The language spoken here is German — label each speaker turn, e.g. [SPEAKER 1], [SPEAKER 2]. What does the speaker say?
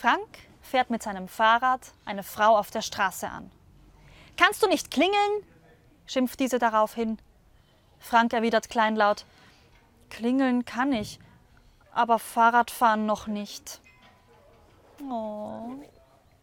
[SPEAKER 1] Frank fährt mit seinem Fahrrad eine Frau auf der Straße an. Kannst du nicht klingeln? schimpft diese daraufhin. Frank erwidert kleinlaut, Klingeln kann ich, aber Fahrradfahren noch nicht. Oh.